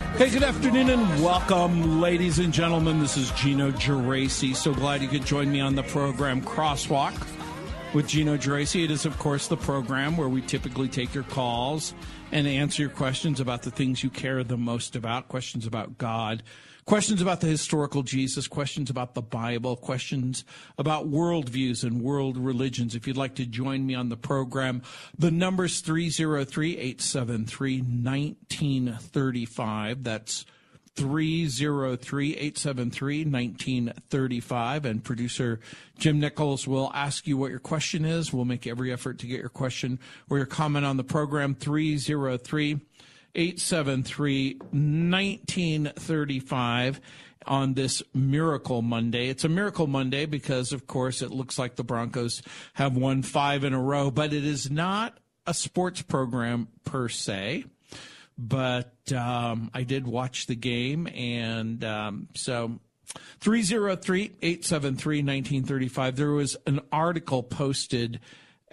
Hey, good afternoon and welcome, ladies and gentlemen. This is Gino Geraci. So glad you could join me on the program Crosswalk with Gino Geraci. It is, of course, the program where we typically take your calls and answer your questions about the things you care the most about, questions about God, questions about the historical Jesus, questions about the Bible, questions about worldviews and world religions. If you'd like to join me on the program, the number's 303 873 1935. That's 303-873-1935 and producer Jim Nichols will ask you what your question is. We'll make every effort to get your question or your comment on the program 303 873 1935 on this Miracle Monday. It's a Miracle Monday because, of course, it looks like the Broncos have won five in a row, but it is not a sports program per se. But um, I did watch the game, and um, so 303 873 1935. There was an article posted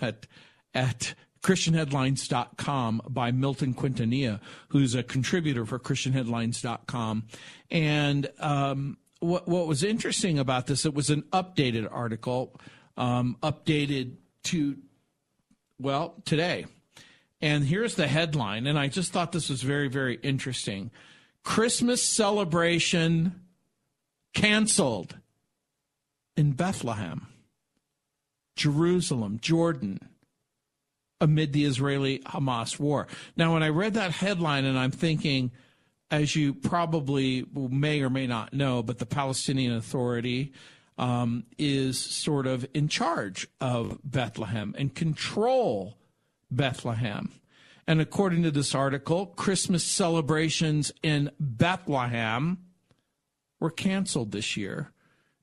at, at ChristianHeadlines.com by Milton Quintanilla, who's a contributor for ChristianHeadlines.com. And um, what, what was interesting about this, it was an updated article, um, updated to, well, today. And here's the headline, and I just thought this was very, very interesting. Christmas celebration canceled in Bethlehem, Jerusalem, Jordan amid the Israeli Hamas war. Now, when I read that headline, and I'm thinking, as you probably may or may not know, but the Palestinian Authority um, is sort of in charge of Bethlehem and control Bethlehem. And according to this article, Christmas celebrations in Bethlehem were canceled this year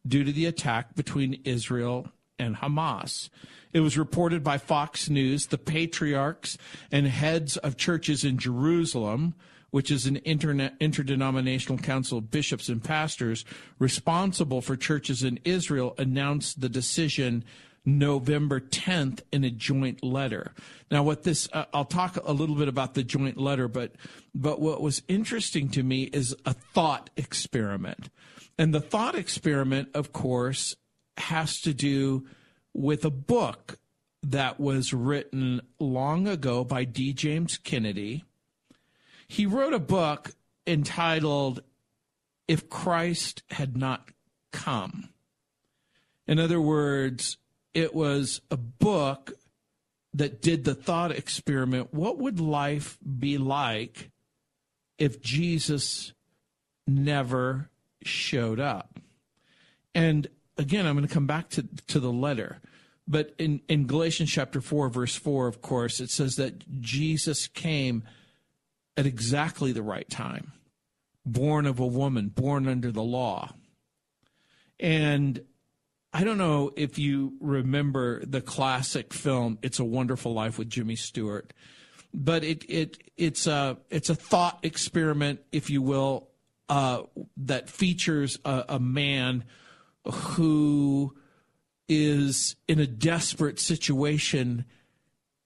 due to the attack between Israel and Hamas. It was reported by Fox News the patriarchs and heads of churches in Jerusalem, which is an internet, interdenominational council of bishops and pastors responsible for churches in Israel, announced the decision November 10th in a joint letter. Now, what this, uh, I'll talk a little bit about the joint letter, but, but what was interesting to me is a thought experiment. And the thought experiment, of course, has to do with a book that was written long ago by D. James Kennedy. He wrote a book entitled If Christ Had Not Come. In other words, it was a book that did the thought experiment what would life be like if Jesus never showed up? And again, I'm going to come back to, to the letter. But in, in Galatians chapter 4, verse 4, of course, it says that Jesus came at exactly the right time, born of a woman, born under the law. And I don't know if you remember the classic film "It's a Wonderful Life" with Jimmy Stewart, but it it it's a it's a thought experiment, if you will, uh, that features a, a man who is in a desperate situation.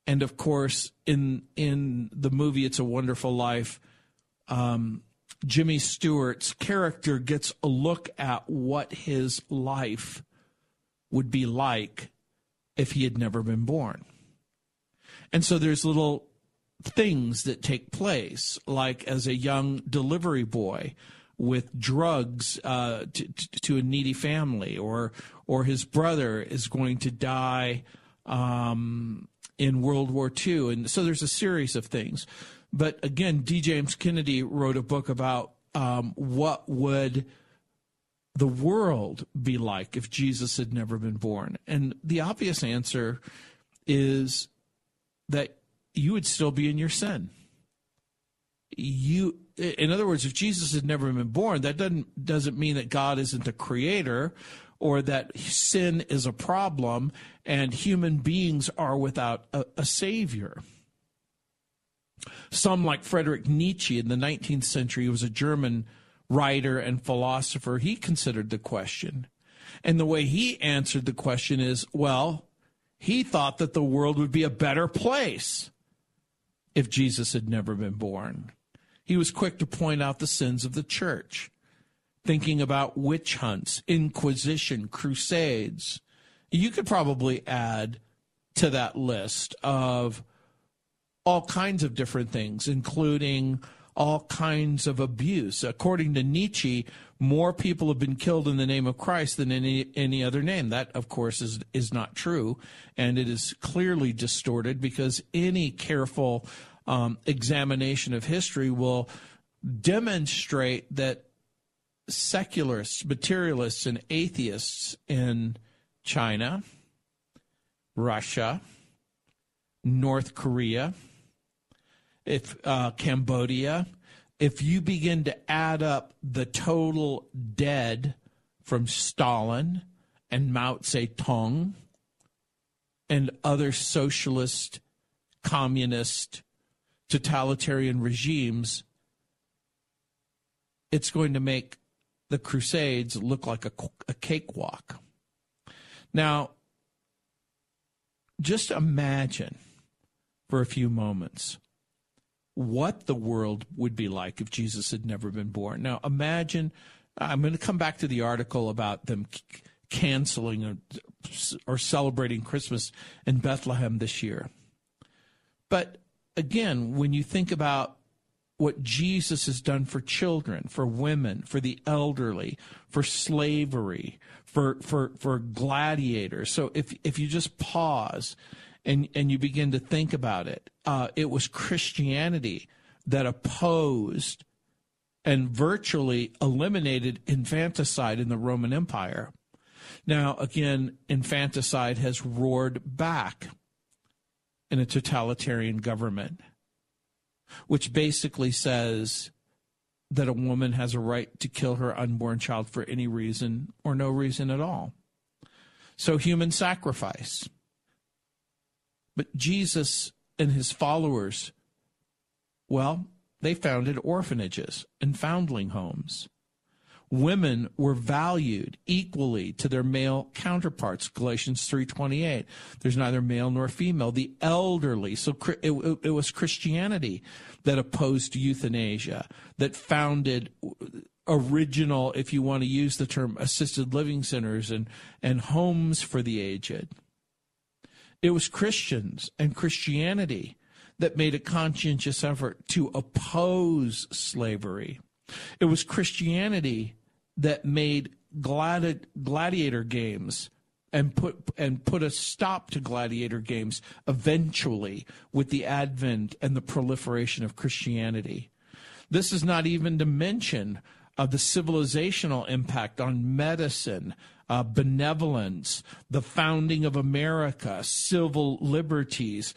And of course in in the movie it's a wonderful life um, jimmy stewart's character gets a look at what his life would be like if he had never been born. And so there's little things that take place like as a young delivery boy with drugs uh, to, to, a needy family, or or his brother is going to die um, in World War II, and so there's a series of things. But again, D. James Kennedy wrote a book about um, what would the world be like if Jesus had never been born, and the obvious answer is that you would still be in your sin. You in other words, if Jesus had never been born, that doesn't doesn't mean that God isn't a creator or that sin is a problem and human beings are without a, a savior. Some, like Friedrich Nietzsche in the 19th century, who was a German writer and philosopher, he considered the question. And the way he answered the question is well, he thought that the world would be a better place if Jesus had never been born. He was quick to point out the sins of the church, thinking about witch hunts, inquisition, crusades. You could probably add to that list of all kinds of different things, including all kinds of abuse. According to Nietzsche, more people have been killed in the name of Christ than any any other name. That, of course, is is not true, and it is clearly distorted because any careful um, examination of history will demonstrate that secularists, materialists, and atheists in China, Russia, North Korea, if uh, Cambodia, if you begin to add up the total dead from Stalin and Mao Zedong and other socialist, communist, totalitarian regimes, it's going to make the Crusades look like a, a cakewalk. Now, just imagine for a few moments what the world would be like if Jesus had never been born. Now, imagine, I'm going to come back to the article about them c- canceling or, or celebrating Christmas in Bethlehem this year. But again, when you think about what Jesus has done for children, for women, for the elderly, for slavery, for for for gladiators. So if if you just pause and and you begin to think about it, uh, it was Christianity that opposed and virtually eliminated infanticide in the Roman Empire. Now, again, infanticide has roared back in a totalitarian government, which basically says that a woman has a right to kill her unborn child for any reason or no reason at all. So, human sacrifice. But Jesus and his followers, well, they founded orphanages and foundling homes. Women were valued equally to their male counterparts. Galatians 3:28. There's neither male nor female. The elderly. So it, it was Christianity that opposed euthanasia, that founded original, if you want to use the term, assisted living centers and, and homes for the aged. It was Christians and Christianity that made a conscientious effort to oppose slavery. It was Christianity that made gladi- gladiator games and put and put a stop to gladiator games eventually with the advent and the proliferation of Christianity. This is not even to mention of the civilizational impact on medicine, uh, benevolence, the founding of America, civil liberties,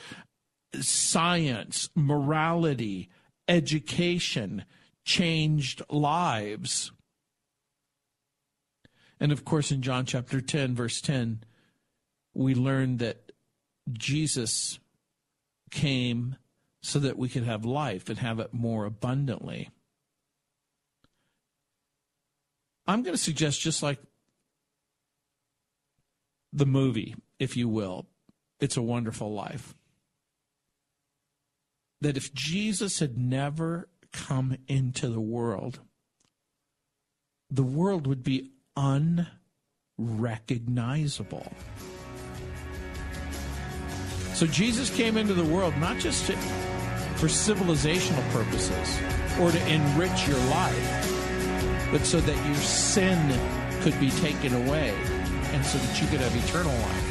science, morality, education, changed lives. And of course, in John chapter 10, verse 10, we learn that Jesus came so that we could have life and have it more abundantly. I'm going to suggest just like the movie, if you will, It's a Wonderful Life, that if Jesus had never come into the world, the world would be unrecognizable. So Jesus came into the world not just to, for civilizational purposes or to enrich your life but so that your sin could be taken away and so that you could have eternal life.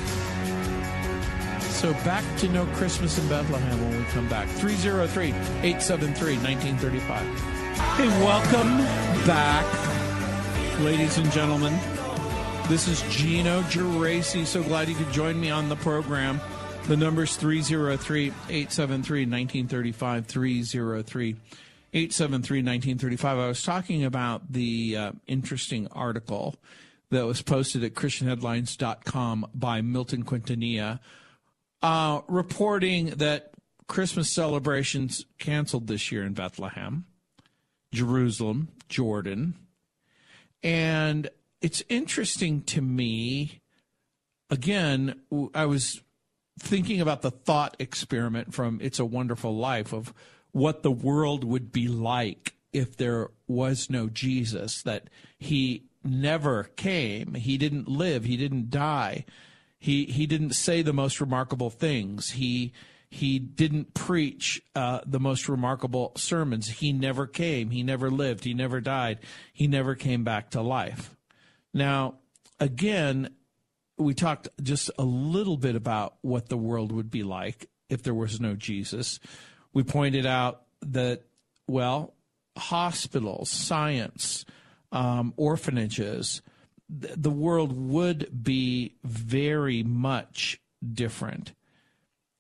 So back to No Christmas in Bethlehem when we come back. 303 873 1935. Hey, welcome back, ladies and gentlemen. This is Gino Geraci. So glad you could join me on the program. The number's 303 873 1935. 303 873 1935. I was talking about the uh, interesting article that was posted at ChristianHeadlines.com by Milton Quintanilla, uh, reporting that Christmas celebrations canceled this year in Bethlehem, Jerusalem, Jordan. And it's interesting to me. Again, I was thinking about the thought experiment from It's a Wonderful Life of what the world would be like if there was no Jesus, that he never came, he didn't live, he didn't die. He he didn't say the most remarkable things. He he didn't preach uh, the most remarkable sermons. He never came. He never lived. He never died. He never came back to life. Now, again, we talked just a little bit about what the world would be like if there was no Jesus. We pointed out that, well, hospitals, science, um, orphanages, th- the world would be very much different.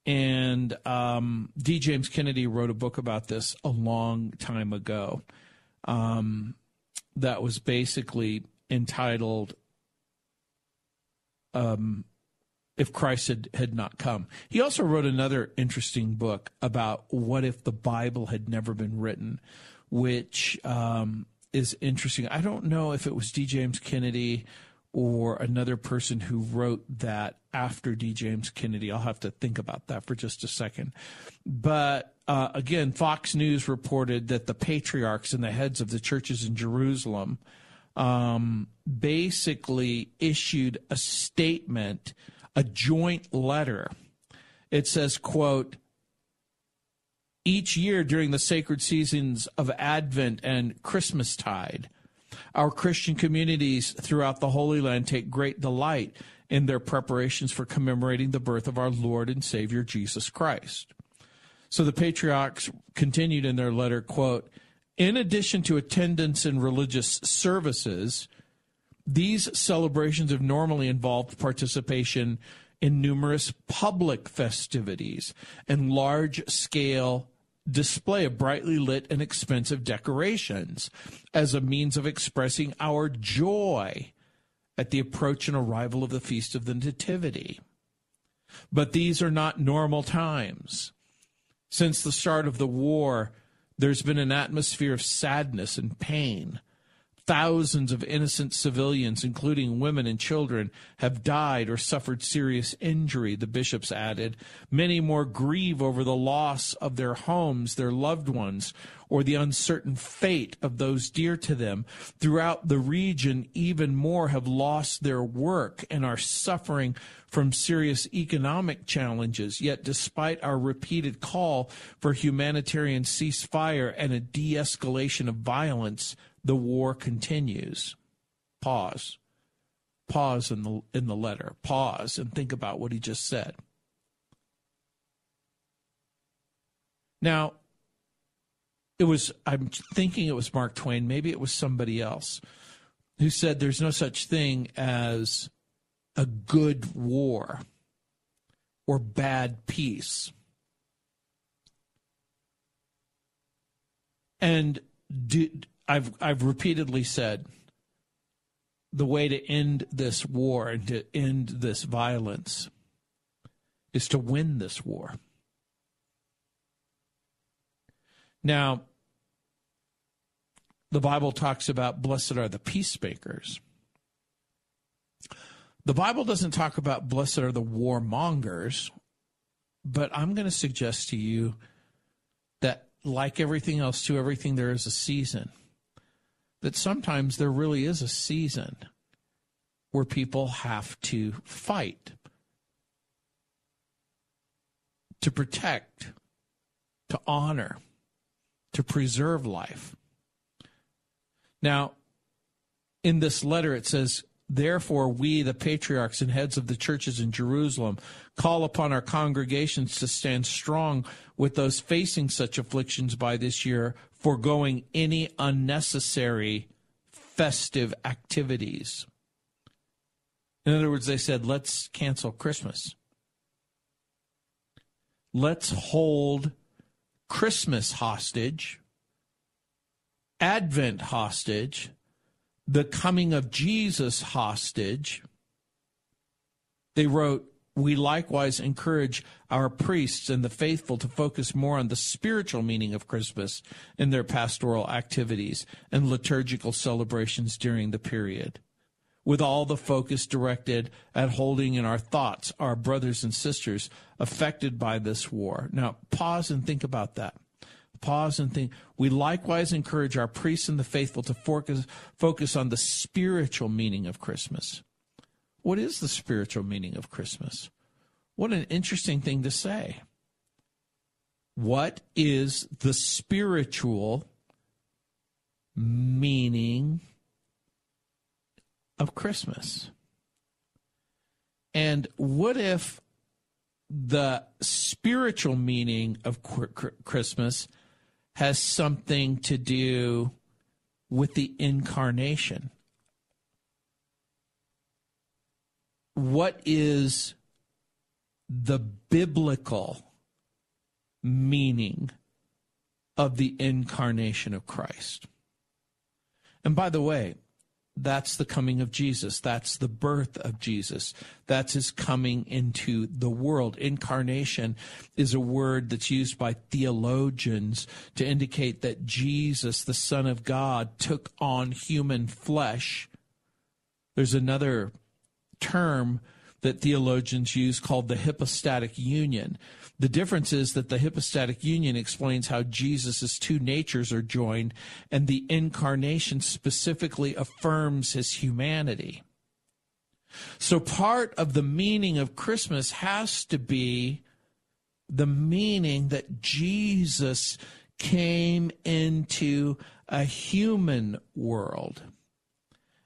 And um, D. James Kennedy wrote a book about this a long time ago um, that was basically entitled um, if Christ had, had not come. He also wrote another interesting book about what if the Bible had never been written, which um, is interesting. I don't know if it was D. James Kennedy or another person who wrote that after D. James Kennedy. I'll have to think about that for just a second. But uh, again, Fox News reported that the patriarchs and the heads of the churches in Jerusalem um, basically issued a statement, a joint letter. It says, quote, each year during the sacred seasons of Advent and Christmastide, our Christian communities throughout the Holy Land take great delight in their preparations for commemorating the birth of our Lord and Savior Jesus Christ. So the patriarchs continued in their letter, quote, in addition to attendance in religious services, these celebrations have normally involved participation in numerous public festivities and large scale display of brightly lit and expensive decorations as a means of expressing our joy at the approach and arrival of the Feast of the Nativity. But these are not normal times. Since the start of the war, there's been an atmosphere of sadness and pain. Thousands of innocent civilians, including women and children, have died or suffered serious injury, the bishops added. Many more grieve over the loss of their homes, their loved ones, or the uncertain fate of those dear to them. Throughout the region, even more have lost their work and are suffering from serious economic challenges. Yet, despite our repeated call for humanitarian ceasefire and a de escalation of violence, the war continues. Pause. Pause in the, in the letter. Pause and think about what he just said. Now, it was i'm thinking it was mark twain maybe it was somebody else who said there's no such thing as a good war or bad peace and do, i've i've repeatedly said the way to end this war and to end this violence is to win this war now the Bible talks about blessed are the peacemakers. The Bible doesn't talk about blessed are the warmongers, but I'm going to suggest to you that, like everything else, to everything, there is a season. That sometimes there really is a season where people have to fight to protect, to honor, to preserve life. Now, in this letter, it says, Therefore, we, the patriarchs and heads of the churches in Jerusalem, call upon our congregations to stand strong with those facing such afflictions by this year, foregoing any unnecessary festive activities. In other words, they said, let's cancel Christmas. Let's hold Christmas hostage Advent hostage, the coming of Jesus hostage. They wrote, We likewise encourage our priests and the faithful to focus more on the spiritual meaning of Christmas in their pastoral activities and liturgical celebrations during the period with all the focus directed at holding in our thoughts our brothers and sisters affected by this war. Now, pause and think about that. Pause and think. We likewise encourage our priests and the faithful to focus, focus on the spiritual meaning of Christmas. What is the spiritual meaning of Christmas? What an interesting thing to say. What is the spiritual meaning of Christmas. And what if the spiritual meaning of Christmas has something to do with the incarnation? What is the biblical meaning of the incarnation of Christ? And by the way, that's the coming of Jesus. That's the birth of Jesus. That's his coming into the world. Incarnation is a word that's used by theologians to indicate that Jesus, the Son of God, took on human flesh. There's another term that theologians use called the hypostatic union. The difference is that the hypostatic union explains how Jesus' two natures are joined, and the incarnation specifically affirms his humanity. So, part of the meaning of Christmas has to be the meaning that Jesus came into a human world.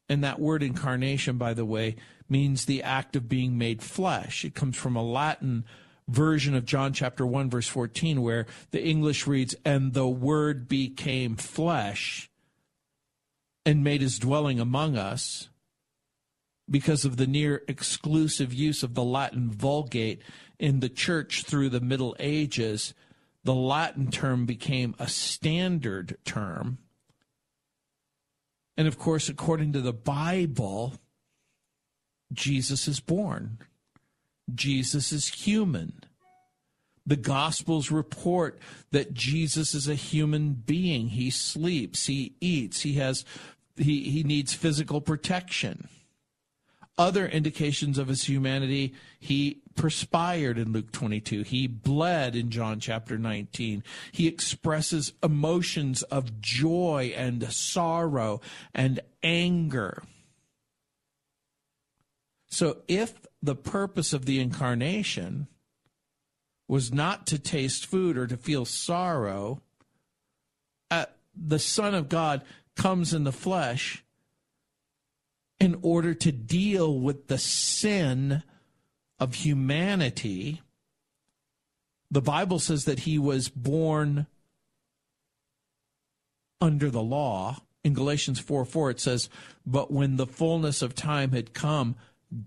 And that word incarnation, by the way, means the act of being made flesh. It comes from a Latin version of John chapter 1 verse 14 where the English reads and the word became flesh and made his dwelling among us because of the near exclusive use of the Latin Vulgate in the church through the Middle Ages the Latin term became a standard term and of course according to the Bible Jesus is born Jesus is human. The Gospels report that Jesus is a human being. He sleeps, he eats, he has he, he needs physical protection. Other indications of his humanity, he perspired in Luke 22. He bled in John chapter 19. He expresses emotions of joy and sorrow and anger. So if the purpose of the incarnation was not to taste food or to feel sorrow. Uh, the Son of God comes in the flesh in order to deal with the sin of humanity. The Bible says that he was born under the law. In Galatians 4 4, it says, But when the fullness of time had come,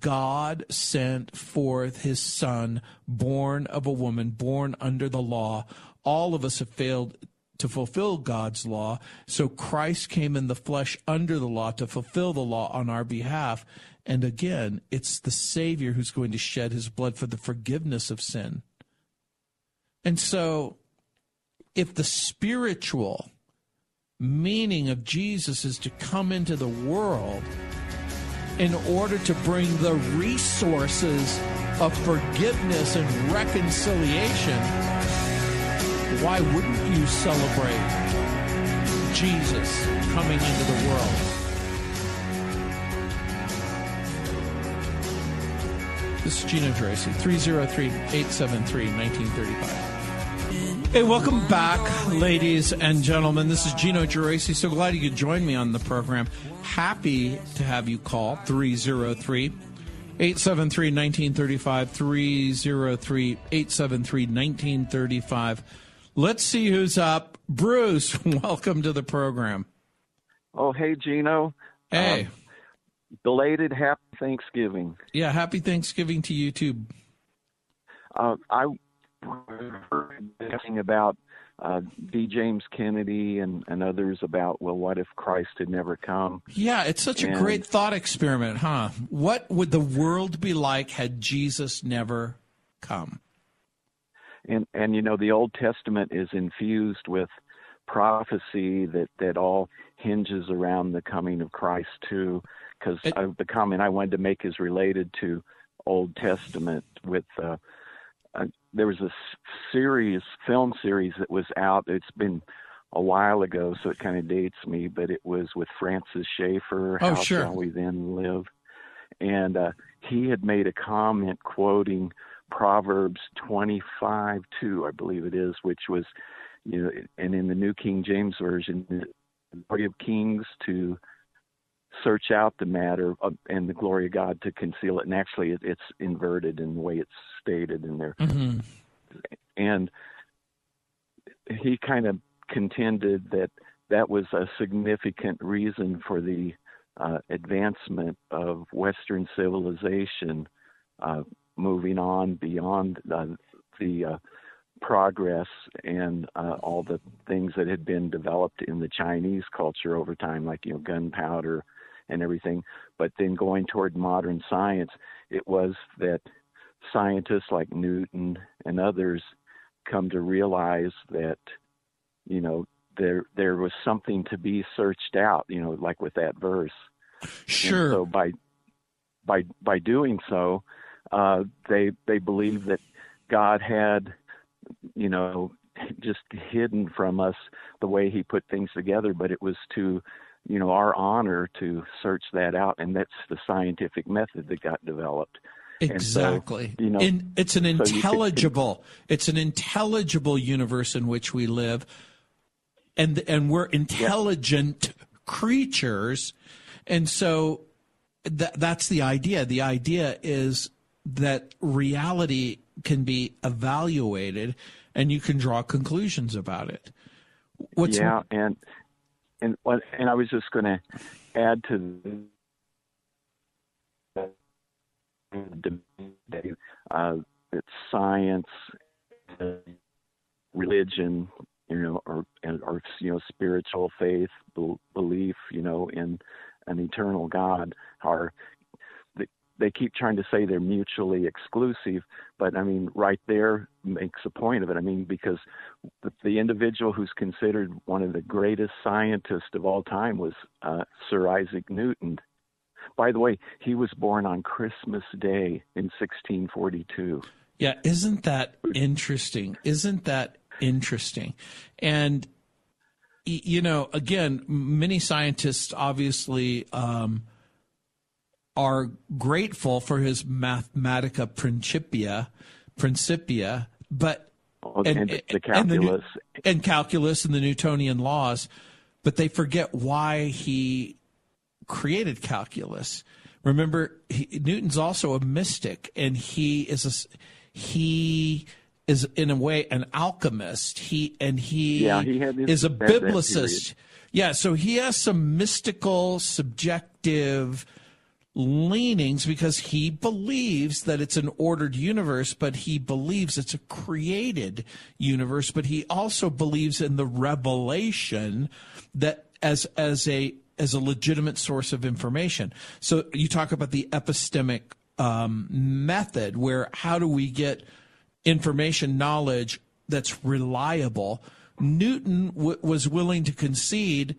God sent forth his son, born of a woman, born under the law. All of us have failed to fulfill God's law. So Christ came in the flesh under the law to fulfill the law on our behalf. And again, it's the Savior who's going to shed his blood for the forgiveness of sin. And so, if the spiritual meaning of Jesus is to come into the world, in order to bring the resources of forgiveness and reconciliation, why wouldn't you celebrate Jesus coming into the world? This is Gino Geraci, 303 873 1935. Hey, welcome back, ladies and gentlemen. This is Gino Geraci. So glad you could join me on the program. Happy to have you call 303 873 1935. 303 873 1935. Let's see who's up. Bruce, welcome to the program. Oh, hey, Gino. Hey. Um, belated happy Thanksgiving. Yeah, happy Thanksgiving to you too. Uh, I asking about uh, D. James Kennedy and, and others about, well, what if Christ had never come? Yeah, it's such a great thought experiment, huh? What would the world be like had Jesus never come? and and you know the Old Testament is infused with prophecy that that all hinges around the coming of Christ too. Because the comment I wanted to make is related to Old Testament. With uh, uh, there was a series, film series that was out. It's been a while ago, so it kind of dates me. But it was with Francis Schaeffer. Oh, How sure. shall we then live? And uh, he had made a comment quoting Proverbs 25 2, I believe it is, which was, you know, and in the New King James Version, the glory of kings to search out the matter of, and the glory of God to conceal it. And actually, it, it's inverted in the way it's stated in there. hmm And he kind of contended that that was a significant reason for the uh, advancement of Western civilization, uh, moving on beyond uh, the uh, progress and uh, all the things that had been developed in the Chinese culture over time, like you know gunpowder and everything. But then going toward modern science, it was that scientists like Newton and others come to realize that you know there there was something to be searched out you know like with that verse Sure. and so by by by doing so uh they they believe that god had you know just hidden from us the way he put things together but it was to you know our honor to search that out and that's the scientific method that got developed so, uh, Exactly. you know, In- it's an so could- intelligible. it's an intelligible universe in which we live, and and we're intelligent creatures, and so that that's the idea. The idea is that reality can be evaluated, and you can draw conclusions about it. What's yeah, and and and I was just going to add to the uh, that science, religion, you know, or or you know, spiritual faith, belief, you know, in an eternal God are they, keep trying to say they're mutually exclusive, but I mean, right there makes a point of it. I mean, because the, the individual who's considered one of the greatest scientists of all time was uh, Sir Isaac Newton. By the way, he was born on Christmas Day in 1642. Yeah, isn't that interesting? Isn't that interesting? And you know, again, many scientists obviously um, are grateful for his Mathematica Principia, Principia, but Oh, and, and the calculus. new- and calculus and the Newtonian laws, but they forget why he created calculus. Remember, he, Newton's also a mystic, and he is a he is in a way an alchemist. He and he, Yeah, he his- is a biblicist. Yeah, so he has some mystical, subjective leanings because he believes that it's an ordered universe, but he believes it's a created universe, but he also believes in the revelation that as as a as a legitimate source of information. So you talk about the epistemic um, method, where how do we get information, knowledge that's reliable? Newton w- was willing to concede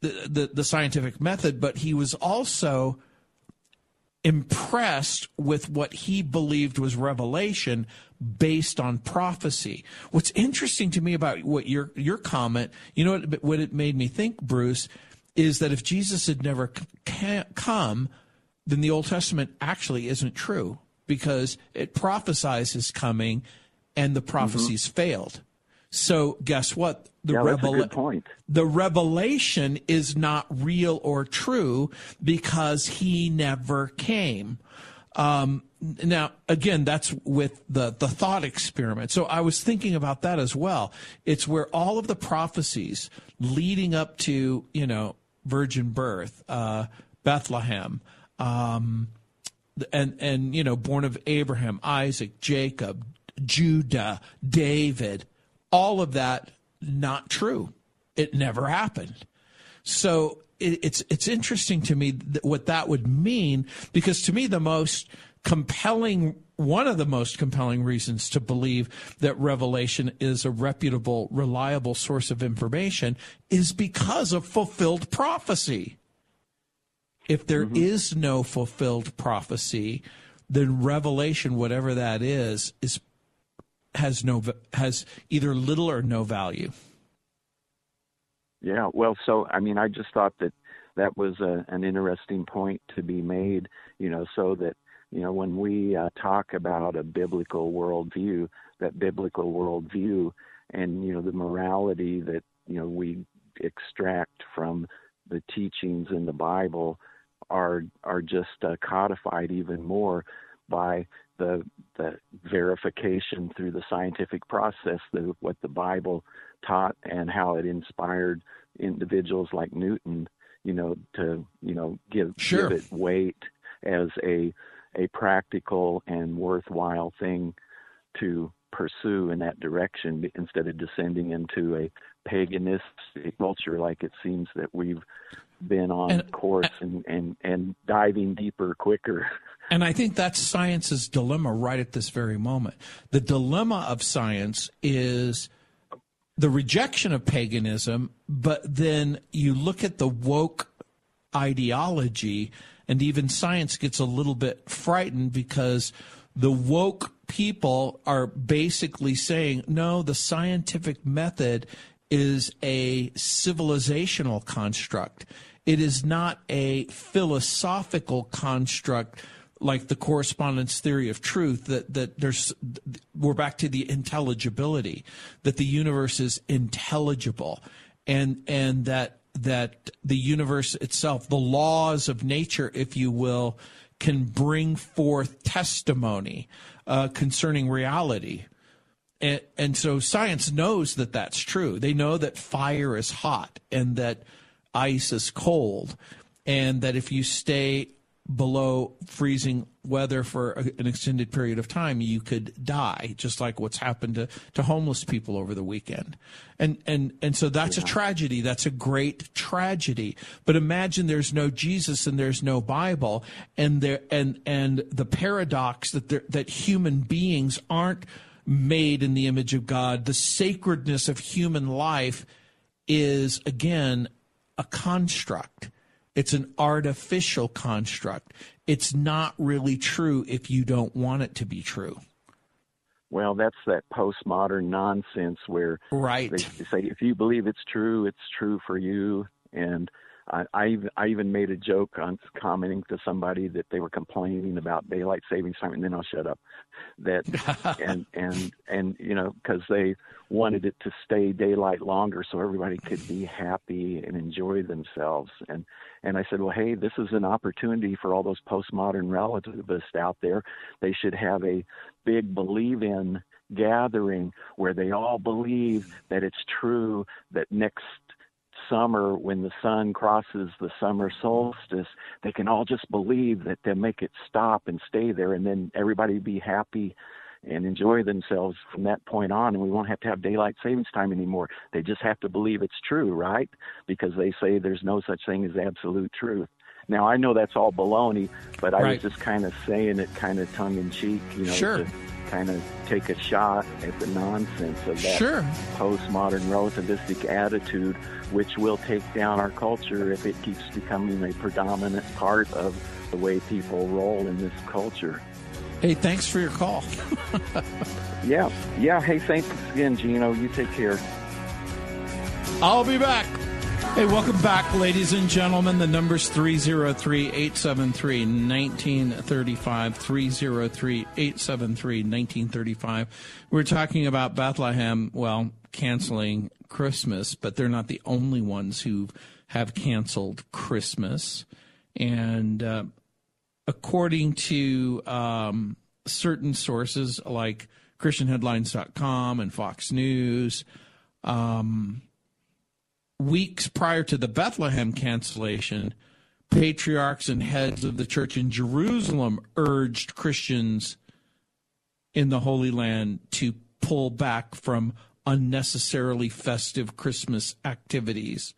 the, the, the scientific method, but he was also impressed with what he believed was revelation based on prophecy. What's interesting to me about what your your comment, you know what, what it made me think, Bruce, is that if Jesus had never come, then the Old Testament actually isn't true because it prophesies his coming and the mm-hmm. prophecies failed. So guess what? The yeah, revela- the revelation is not real or true because he never came. Um, now, again, that's with the, the thought experiment. So I was thinking about that as well. It's where all of the prophecies leading up to, you know, virgin birth, uh, Bethlehem, um, and, and, you know, born of Abraham, Isaac, Jacob, Judah, David, All of that not true. It never happened. So it, it's it's interesting to me what that would mean because to me the most compelling one of the most compelling reasons to believe that revelation is a reputable reliable source of information is because of fulfilled prophecy if there mm-hmm. is no fulfilled prophecy then revelation whatever that is is has no has either little or no value. Yeah, well, so I mean, I just thought that that was a, an interesting point to be made, you know, so that you know when we uh, talk about a biblical worldview, that biblical worldview, and you know the morality that you know we extract from the teachings in the Bible are are just uh, codified even more by the the verification through the scientific process of what the Bible taught and how it inspired individuals like Newton, you know, to you know give sure. give it weight as a a practical and worthwhile thing to pursue in that direction instead of descending into a paganistic culture like it seems that we've been on and, course and, and, and diving deeper quicker. And I think that's science's dilemma right at this very moment. The dilemma of science is the rejection of paganism, but then you look at the woke ideology, and even science gets a little bit frightened because the woke people are basically saying, no, the scientific method is a civilizational construct. It is not a philosophical construct like the correspondence theory of truth that that there's we're back to the intelligibility that the universe is intelligible and and that that the universe itself the laws of nature if you will can bring forth testimony uh, concerning reality. And, and so science knows that that's true. They know that fire is hot and that ice is cold, and that if you stay below freezing weather for a, an extended period of time, you could die, just like what's happened to, to homeless people over the weekend. And and and so that's yeah. a tragedy. That's a great tragedy. But imagine there's no Jesus and there's no Bible, and there and and the paradox that there, that human beings aren't made in the image of God. The sacredness of human life is again a construct. It's an artificial construct. It's not really true if you don't want it to be true. Well, that's that postmodern nonsense where right. they say if you believe it's true, it's true for you. And I, I, I even made a joke on commenting to somebody that they were complaining about daylight savings time, and then I'll shut up. That and and and you know because they wanted it to stay daylight longer so everybody could be happy and enjoy themselves. And and I said, well, hey, this is an opportunity for all those postmodern relativists out there. They should have a big believe in gathering where they all believe that it's true that next summer when the sun crosses the summer solstice, they can all just believe that they'll make it stop and stay there, and then everybody be happy and enjoy themselves from that point on, and we won't have to have daylight savings time anymore. They just have to believe it's true, right? Because they say there's no such thing as absolute truth. Now I know that's all baloney, but I right. was just kind of saying it kind of tongue in cheek, you know, sure. to kind of take a shot at the nonsense of that sure. postmodern relativistic attitude, which will take down our culture if it keeps becoming a predominant part of the way people roll in this culture. Hey, thanks for your call. yeah, yeah. Hey, thanks again, Gino. You take care. I'll be back. Hey, welcome back, ladies and gentlemen. The number's 303 873 1935. 303 873 1935. We're talking about Bethlehem, well, canceling Christmas, but they're not the only ones who have canceled Christmas. And uh, according to um, certain sources like ChristianHeadlines.com and Fox News, um, weeks prior to the Bethlehem cancellation, patriarchs and heads of the church in Jerusalem urged Christians in the Holy Land to pull back from unnecessarily festive Christmas activities.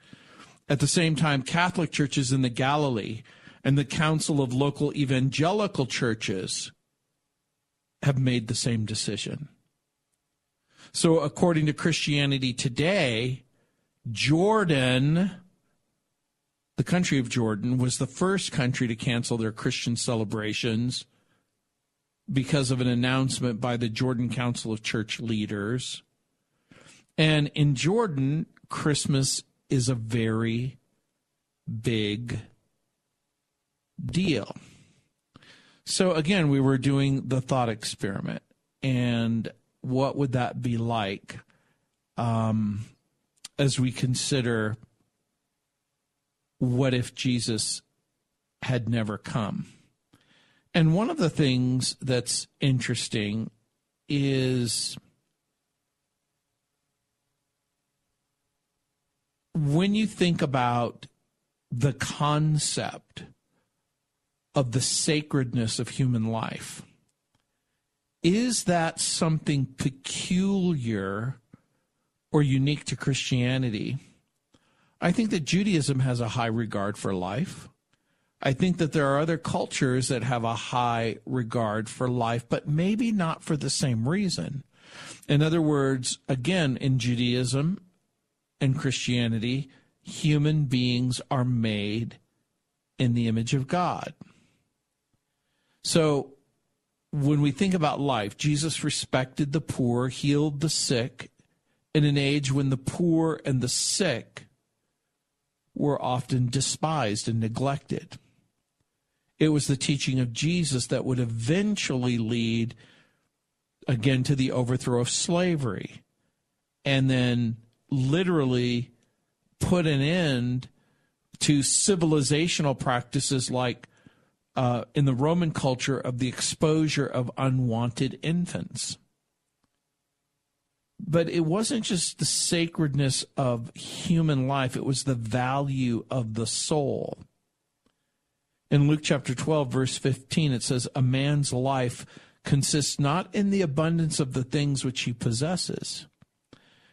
At the same time, Catholic churches in the Galilee and the Council of Local Evangelical Churches have made the same decision. So, according to Christianity Today, Jordan, the country of Jordan, was the first country to cancel their Christian celebrations because of an announcement by the Jordan Council of Church Leaders. And in Jordan, Christmas is a very big deal. So again, we were doing the thought experiment, and what would that be like um, as we consider what if Jesus had never come? And one of the things that's interesting is when you think about the concept of the sacredness of human life, is that something peculiar or unique to Christianity? I think that Judaism has a high regard for life. I think that there are other cultures that have a high regard for life, but maybe not for the same reason. In other words, again, in Judaism and Christianity, human beings are made in the image of God. So when we think about life, Jesus respected the poor, healed the sick in an age when the poor and the sick were often despised and neglected. It was the teaching of Jesus that would eventually lead again to the overthrow of slavery and then literally put an end to civilizational practices like uh, in the Roman culture of the exposure of unwanted infants. But it wasn't just the sacredness of human life, it was the value of the soul. In Luke chapter 12, verse 15, it says, A man's life consists not in the abundance of the things which he possesses.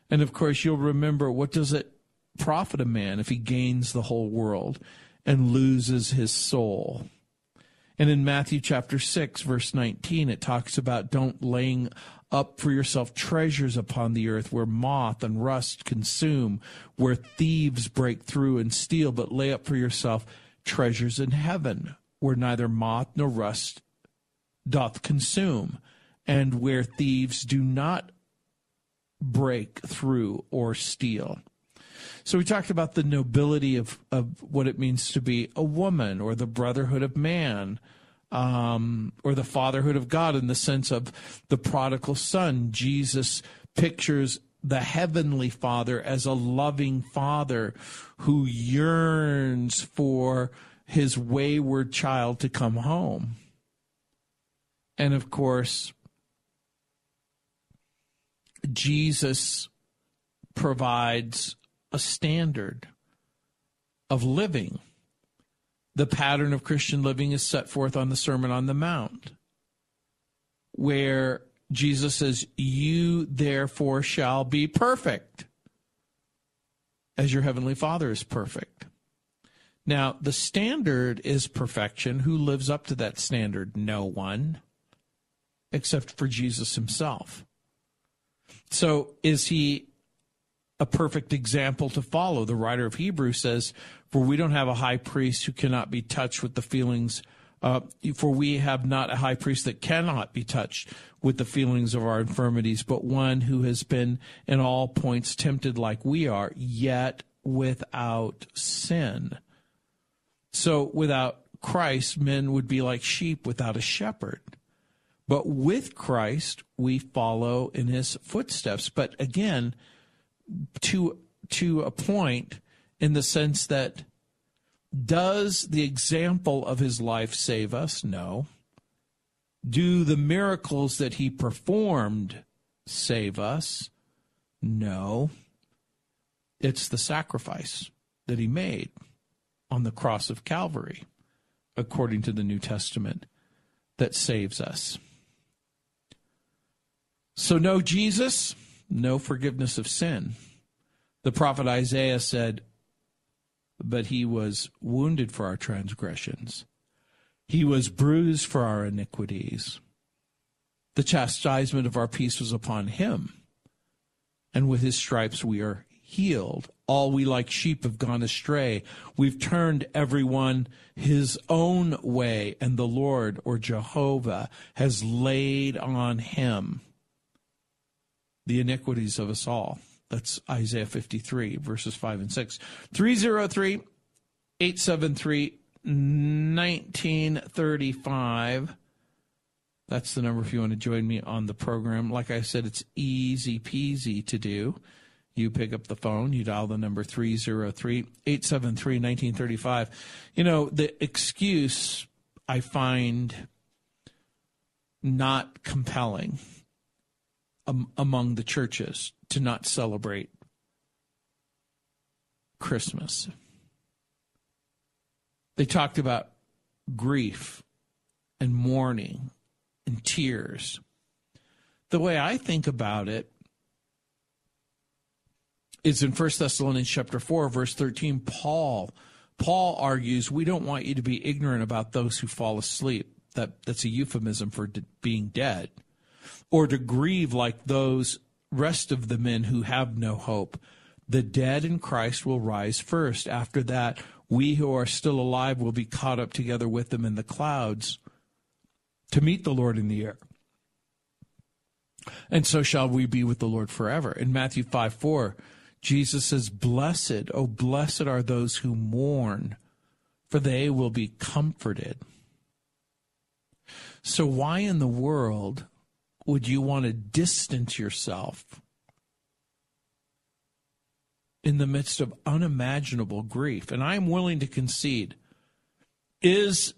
And of course, you'll remember what does it profit a man if he gains the whole world and loses his soul? And in Matthew chapter 6, verse 19, it talks about don't laying up for yourself treasures upon the earth where moth and rust consume, where thieves break through and steal, but lay up for yourself treasures in heaven, where neither moth nor rust doth consume, and where thieves do not break through or steal. So we talked about the nobility of, of what it means to be a woman or the brotherhood of man. Um, or the fatherhood of God in the sense of the prodigal son. Jesus pictures the heavenly father as a loving father who yearns for his wayward child to come home. And of course, Jesus provides a standard of living. The pattern of Christian living is set forth on the Sermon on the Mount, where Jesus says, You therefore shall be perfect, as your heavenly Father is perfect. Now, the standard is perfection. Who lives up to that standard? No one, except for Jesus himself. So, is he a perfect example to follow? The writer of Hebrews says, For we don't have a high priest who cannot be touched with the feelings uh, for we have not a high priest that cannot be touched with the feelings of our infirmities, but one who has been in all points tempted like we are, yet without sin. So without Christ, men would be like sheep without a shepherd. But with Christ, we follow in his footsteps. But again, to to a point in the sense that does the example of his life save us? No. Do the miracles that he performed save us? No. It's the sacrifice that he made on the cross of Calvary, according to the New Testament, that saves us. So, no Jesus, no forgiveness of sin. The prophet Isaiah said, But he was wounded for our transgressions, he was bruised for our iniquities. The chastisement of our peace was upon him, and with his stripes we are healed. All we like sheep have gone astray. We've turned everyone his own way, and the Lord or Jehovah has laid on him the iniquities of us all. That's Isaiah 53, verses 5 and 6. 303 873 1935. That's the number if you want to join me on the program. Like I said, it's easy peasy to do. You pick up the phone, you dial the number 303 873 1935. You know, the excuse I find not compelling um, among the churches to not celebrate Christmas. They talked about grief and mourning and tears. The way I think about it is in 1 Thessalonians chapter 4 verse 13 Paul Paul argues we don't want you to be ignorant about those who fall asleep that that's a euphemism for de- being dead or to grieve like those rest of the men who have no hope. The dead in Christ will rise first. After that, we who are still alive will be caught up together with them in the clouds to meet the Lord in the air. And so shall we be with the Lord forever. In Matthew 5 4, Jesus says, Blessed, oh, blessed are those who mourn, for they will be comforted. So, why in the world would you want to distance yourself in the midst of unimaginable grief? And I'm willing to concede is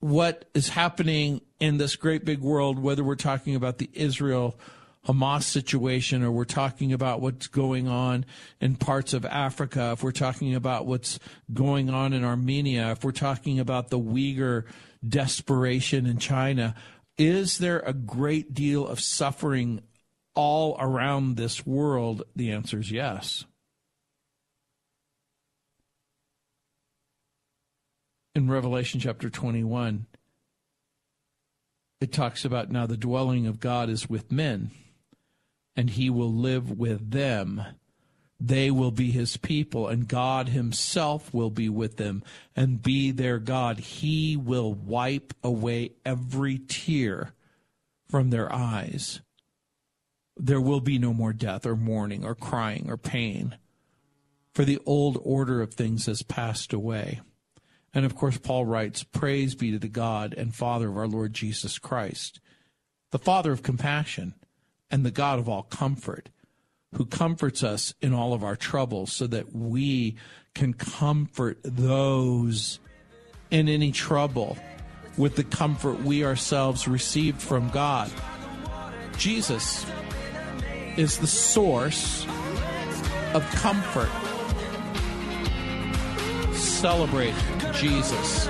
what is happening in this great big world, whether we're talking about the Israel Hamas situation or we're talking about what's going on in parts of Africa, if we're talking about what's going on in Armenia, if we're talking about the Uyghur desperation in China, is there a great deal of suffering all around this world? The answer is yes. In Revelation chapter 21, it talks about now the dwelling of God is with men, and he will live with them they will be his people, and God himself will be with them and be their God. He will wipe away every tear from their eyes. There will be no more death or mourning or crying or pain, for the old order of things has passed away. And of course, Paul writes, Praise be to the God and Father of our Lord Jesus Christ, the Father of compassion and the God of all comfort who comforts us in all of our troubles so that we can comfort those in any trouble with the comfort we ourselves received from God. Jesus is the source of comfort. Celebrate Jesus.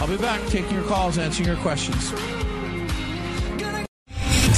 I'll be back taking your calls, answering your questions.